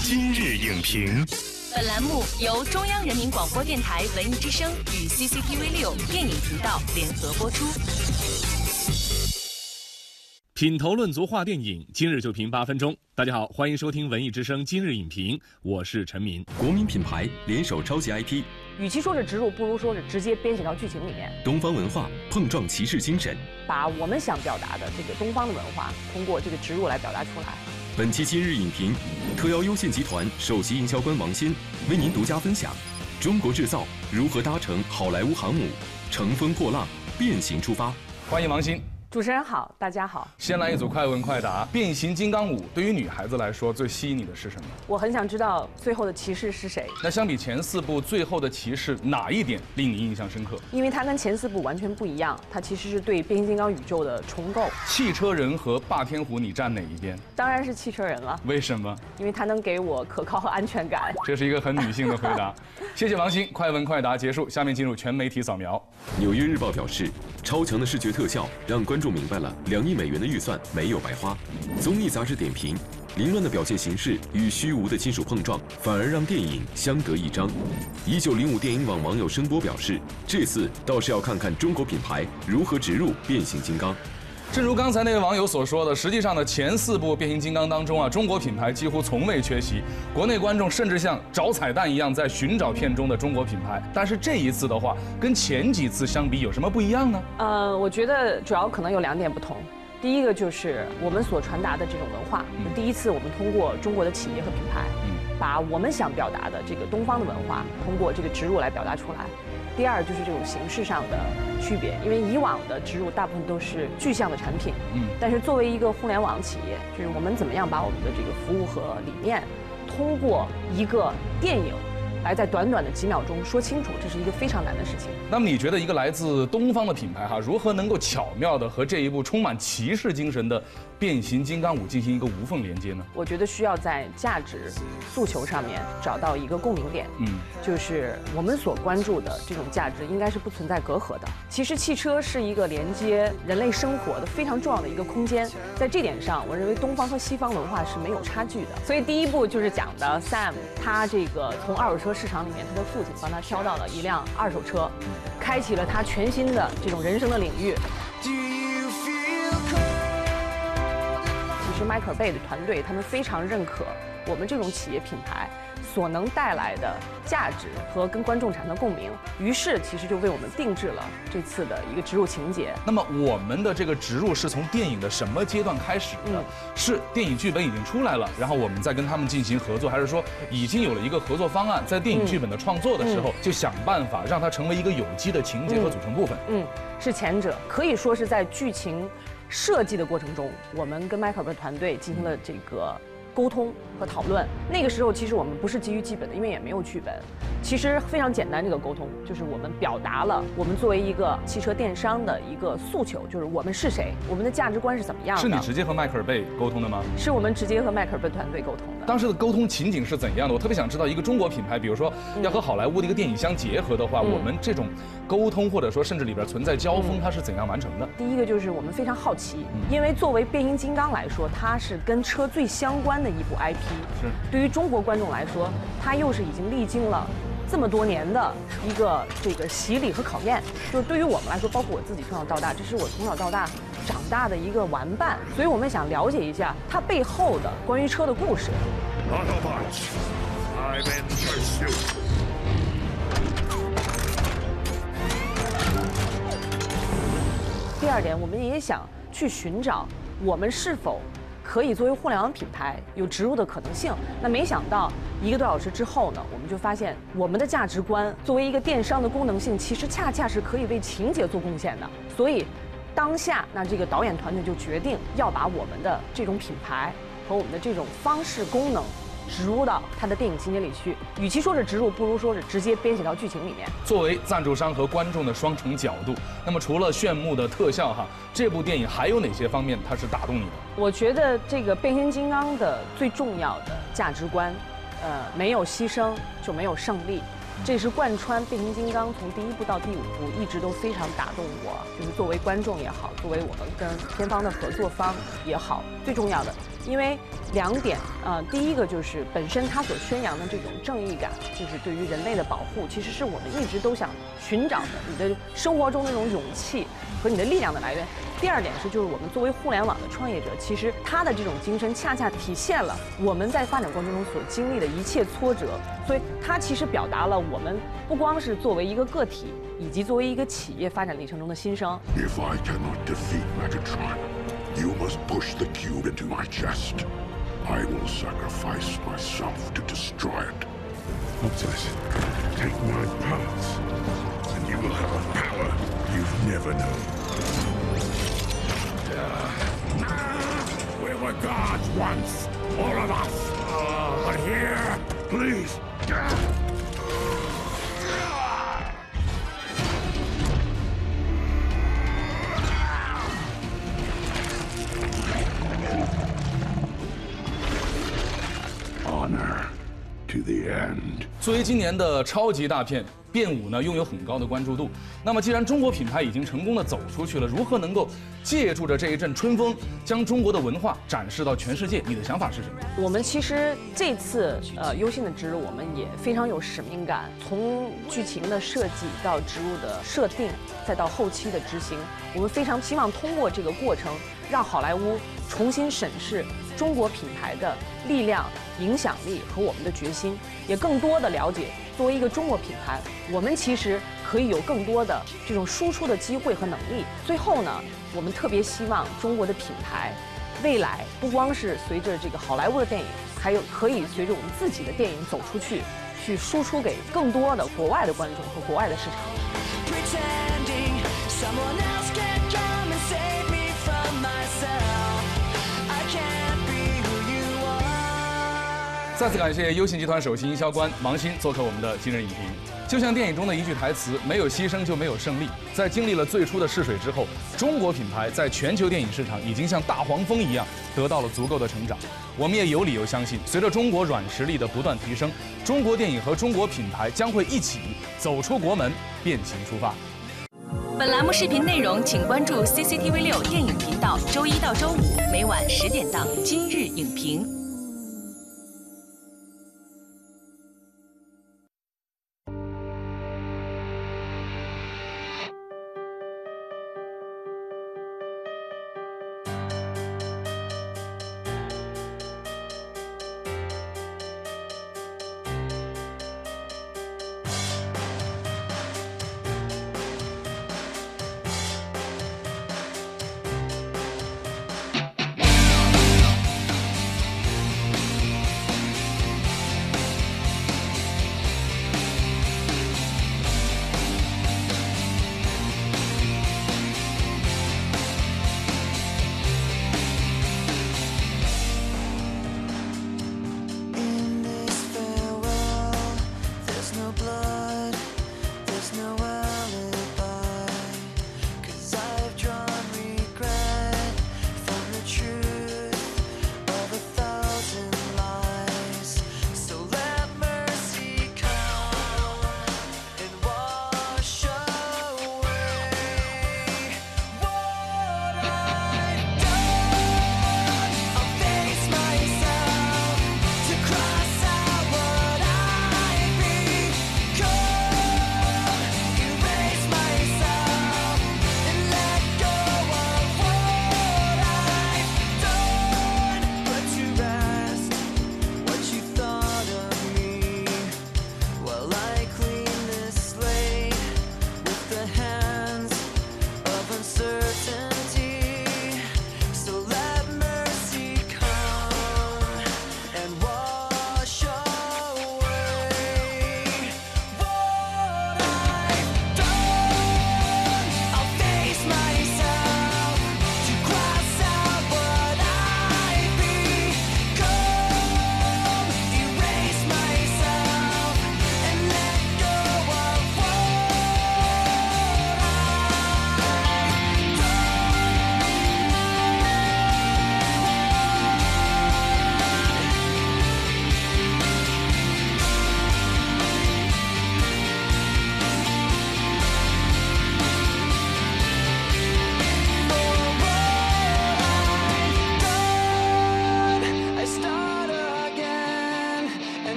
今日影评，本栏目由中央人民广播电台文艺之声与 CCTV 六电影频道联合播出。品头论足话电影，今日就评八分钟。大家好，欢迎收听文艺之声今日影评，我是陈明。国民品牌联手超级 IP，与其说是植入，不如说是直接编写到剧情里面。东方文化碰撞骑士精神，把我们想表达的这个东方的文化，通过这个植入来表达出来。本期今日影评，特邀优信集团首席营销官王鑫为您独家分享：中国制造如何搭乘好莱坞航母，乘风破浪，变形出发。欢迎王鑫。主持人好，大家好。先来一组快问快答。变形金刚五对于女孩子来说最吸引你的是什么？我很想知道最后的骑士是谁。那相比前四部，最后的骑士哪一点令你印象深刻？因为它跟前四部完全不一样，它其实是对变形金刚宇宙的重构。汽车人和霸天虎，你站哪一边？当然是汽车人了。为什么？因为它能给我可靠和安全感。这是一个很女性的回答。谢谢王鑫。快问快答结束，下面进入全媒体扫描。纽约日报表示，超强的视觉特效让观众明白了两。亿美元的预算没有白花。综艺杂志点评：凌乱的表现形式与虚无的金属碰撞，反而让电影相得益彰。一九零五电影网网友声波表示，这次倒是要看看中国品牌如何植入变形金刚。正如刚才那位网友所说的，实际上呢，前四部变形金刚当中啊，中国品牌几乎从未缺席，国内观众甚至像找彩蛋一样在寻找片中的中国品牌。但是这一次的话，跟前几次相比有什么不一样呢？呃，我觉得主要可能有两点不同。第一个就是我们所传达的这种文化，第一次我们通过中国的企业和品牌，把我们想表达的这个东方的文化，通过这个植入来表达出来。第二就是这种形式上的区别，因为以往的植入大部分都是具象的产品，嗯，但是作为一个互联网企业，就是我们怎么样把我们的这个服务和理念，通过一个电影。来在短短的几秒钟说清楚，这是一个非常难的事情。那么你觉得一个来自东方的品牌哈，如何能够巧妙的和这一部充满骑士精神的变形金刚五进行一个无缝连接呢？我觉得需要在价值诉求上面找到一个共鸣点，嗯，就是我们所关注的这种价值应该是不存在隔阂的。其实汽车是一个连接人类生活的非常重要的一个空间，在这点上，我认为东方和西方文化是没有差距的。所以第一步就是讲的 Sam，他这个从二手车。市场里面，他的父亲帮他挑到了一辆二手车，开启了他全新的这种人生的领域。实迈克尔贝的团队，他们非常认可我们这种企业品牌。所能带来的价值和跟观众产生共鸣，于是其实就为我们定制了这次的一个植入情节。那么我们的这个植入是从电影的什么阶段开始的？是电影剧本已经出来了，然后我们再跟他们进行合作，还是说已经有了一个合作方案，在电影剧本的创作的时候就想办法让它成为一个有机的情节和组成部分？嗯，是前者，可以说是在剧情设计的过程中，我们跟迈克尔的团队进行了这个。沟通和讨论，那个时候其实我们不是基于剧本的，因为也没有剧本。其实非常简单，这个沟通就是我们表达了我们作为一个汽车电商的一个诉求，就是我们是谁，我们的价值观是怎么样的。是你直接和迈克尔贝沟通的吗？是我们直接和迈克尔贝团队沟通的。当时的沟通情景是怎样的？我特别想知道，一个中国品牌，比如说要和好莱坞的一个电影相结合的话，我们这种沟通或者说甚至里边存在交锋，它是怎样完成的？第一个就是我们非常好奇，因为作为变形金刚来说，它是跟车最相关的一部 IP。是。对于中国观众来说，它又是已经历经了。这么多年的一个这个洗礼和考验，就是对于我们来说，包括我自己从小到大，这是我从小到大长大的一个玩伴，所以我们想了解一下它背后的关于车的故事。第二点，我们也想去寻找我们是否。可以作为互联网品牌有植入的可能性。那没想到一个多小时之后呢，我们就发现我们的价值观作为一个电商的功能性，其实恰恰是可以为情节做贡献的。所以，当下那这个导演团队就决定要把我们的这种品牌和我们的这种方式功能。植入到他的电影情节里去，与其说是植入，不如说是直接编写到剧情里面。作为赞助商和观众的双重角度，那么除了炫目的特效哈，这部电影还有哪些方面它是打动你的？我觉得这个变形金刚的最重要的价值观，呃，没有牺牲就没有胜利。这是贯穿变形金刚从第一部到第五部一直都非常打动我，就是作为观众也好，作为我们跟片方的合作方也好，最重要的，因为两点，呃，第一个就是本身它所宣扬的这种正义感，就是对于人类的保护，其实是我们一直都想寻找的，你的生活中那种勇气和你的力量的来源。第二点是，就是我们作为互联网的创业者，其实他的这种精神恰恰体现了我们在发展过程中所经历的一切挫折，所以它其实表达了我们不光是作为一个个体，以及作为一个企业发展历程中的心声。If I cannot defeat Megatron, you must push the cube into my chest. I will sacrifice myself to destroy it. Optimus, take my parts, and you will have a power you've never known. We were gods once, all of us. Ah, but here, please. Honor to the end. 作为今年的超级大片。变五呢拥有很高的关注度，那么既然中国品牌已经成功的走出去了，如何能够借助着这一阵春风，将中国的文化展示到全世界？你的想法是什么？我们其实这次呃优信的植入，我们也非常有使命感，从剧情的设计到植入的设定，再到后期的执行，我们非常希望通过这个过程，让好莱坞重新审视中国品牌的力量、影响力和我们的决心，也更多的了解。作为一个中国品牌，我们其实可以有更多的这种输出的机会和能力。最后呢，我们特别希望中国的品牌，未来不光是随着这个好莱坞的电影，还有可以随着我们自己的电影走出去，去输出给更多的国外的观众和国外的市场。再次感谢优信集团首席营销官王鑫做客我们的今日影评。就像电影中的一句台词：“没有牺牲就没有胜利。”在经历了最初的试水之后，中国品牌在全球电影市场已经像大黄蜂一样得到了足够的成长。我们也有理由相信，随着中国软实力的不断提升，中国电影和中国品牌将会一起走出国门，变形出发。本栏目视频内容，请关注 CCTV 六电影频道，周一到周五每晚十点档《今日影评》。